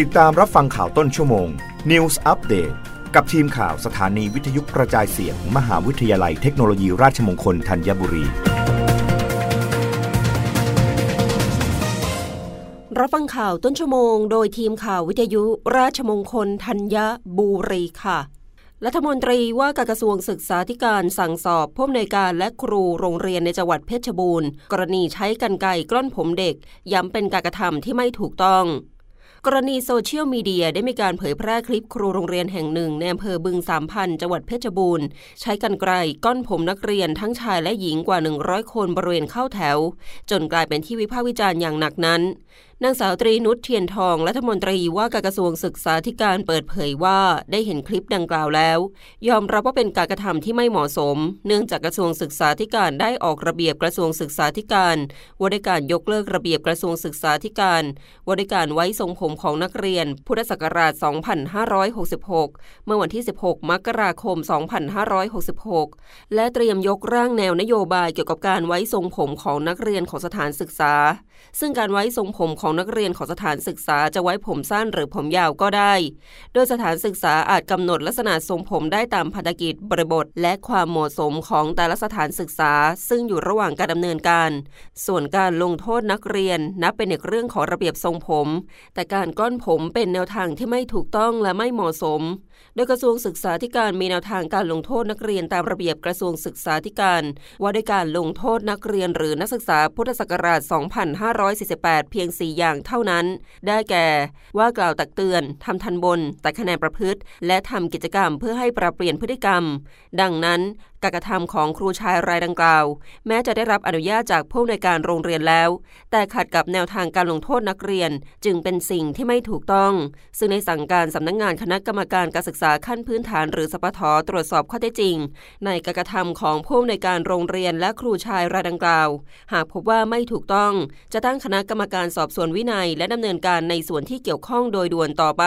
ติดตามรับฟังข่าวต้นชั่วโมง News Update กับทีมข่าวสถานีวิทยุกระจายเสียงมมหาวิทยาลัยเทคโนโลยีราชมงคลธัญบุรี รับฟังข่าวต้นชั่วโมง โดยทีมข่าววิทยุราชมงคลธัญบุรีค่ะ รัฐมนตรีว่าการกระทรวงศึกษาธิการสั่งสอบผู้อำนวยการและครูโรงเรียนในจังหวัดเพชรบูรณ์ กรณีใช้กันไกกล้อนผมเด็ก ย้ำเป็นการกระทำที่ไม่ถูกต้อง กรณีโซเชียลมีเดียได้มีการเผยแพร่คลิปครูโรงเรียนแห่งหนึ่งในอำเภอบึงสามพันจังหวัดเพชรบูรณ์ ใช้กันไกลก้อนผมนักเรียนทั้งชายและหญิงกว่า 100 คนบริเวณเข้าแถว จนกลายเป็นที่วิพากษ์วิจารณ์อย่างหนักนั้น นางสาวตรีนุชเทียนทองรัฐมนตรีว่าการกระทรวงศึกษาธิการเปิดเผยว่าได้เห็นคลิปดังกล่าวแล้ว ยอมรับว่าเป็นการกระทำที่ไม่เหมาะสม เนื่องจากกระทรวงศึกษาธิการได้ออกระเบียบกระทรวงศึกษาธิการว่าด้วยการยกเลิกระเบียบกระทรวงศึกษาธิการว่าด้วยการไว้ทรงผมของนักเรียน พุทธศักราช 2566 เมื่อวันที่ 16 มกราคม 2566 และเตรียมยกร่างแนวนโยบายเกี่ยวกับการไว้ทรงผมของนักเรียนของสถานศึกษา ซึ่งการไว้ทรงผมมของนักเรียนของสถานศึกษาจะไว้ผมสั้นหรือผมยาวก็ได้ โดยสถานศึกษาอาจกำหนดลักษณะทรงผมได้ตามพันธกิจบริบท และความเหมาะสมของแต่ละสถานศึกษา ซึ่งอยู่ระหว่างการดำเนินการ ส่วนการลงโทษนักเรียนนับเป็นเรื่องของระเบียบทรงผม แต่การก้อนผมเป็นแนวทางที่ไม่ถูกต้องและไม่เหมาะสม โดยกระทรวงศึกษาธิการมีแนวทางการลงโทษนักเรียนตามระเบียบกระทรวงศึกษาธิการ ว่าด้วยการลงโทษนักเรียนหรือนักศึกษาพุทธศักราช 2548 เพียง4 อย่างเท่านั้น ได้แก่ ว่ากล่าวตักเตือน ทำทันบนแต่คะแนนประพฤติ และทำกิจกรรมเพื่อให้ปรับเปลี่ยนพฤติกรรม ดังนั้น การกระทำของครูชายรายดังกล่าว แม้จะได้รับอนุญาตจากผู้ในการโรงเรียนแล้ว แต่ขัดกับแนวทางการลงโทษนักเรียน จึงเป็นสิ่งที่ไม่ถูกต้อง ซึ่งในสั่งการสำนักงงานคณะกรรมการการศึกษาขั้นพื้นฐานหรือสปทตรวจสอบข้อเท็จจริง ในการกระทำของผู้ในการโรงเรียนและครูชายรายดังกล่าว หากพบว่าไม่ถูกต้อง จะตั้งคณะกรรมการสอบสวนวินัย และดำเนินการในส่วนที่เกี่ยวข้องโดยด่วนต่อไป